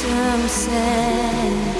so sad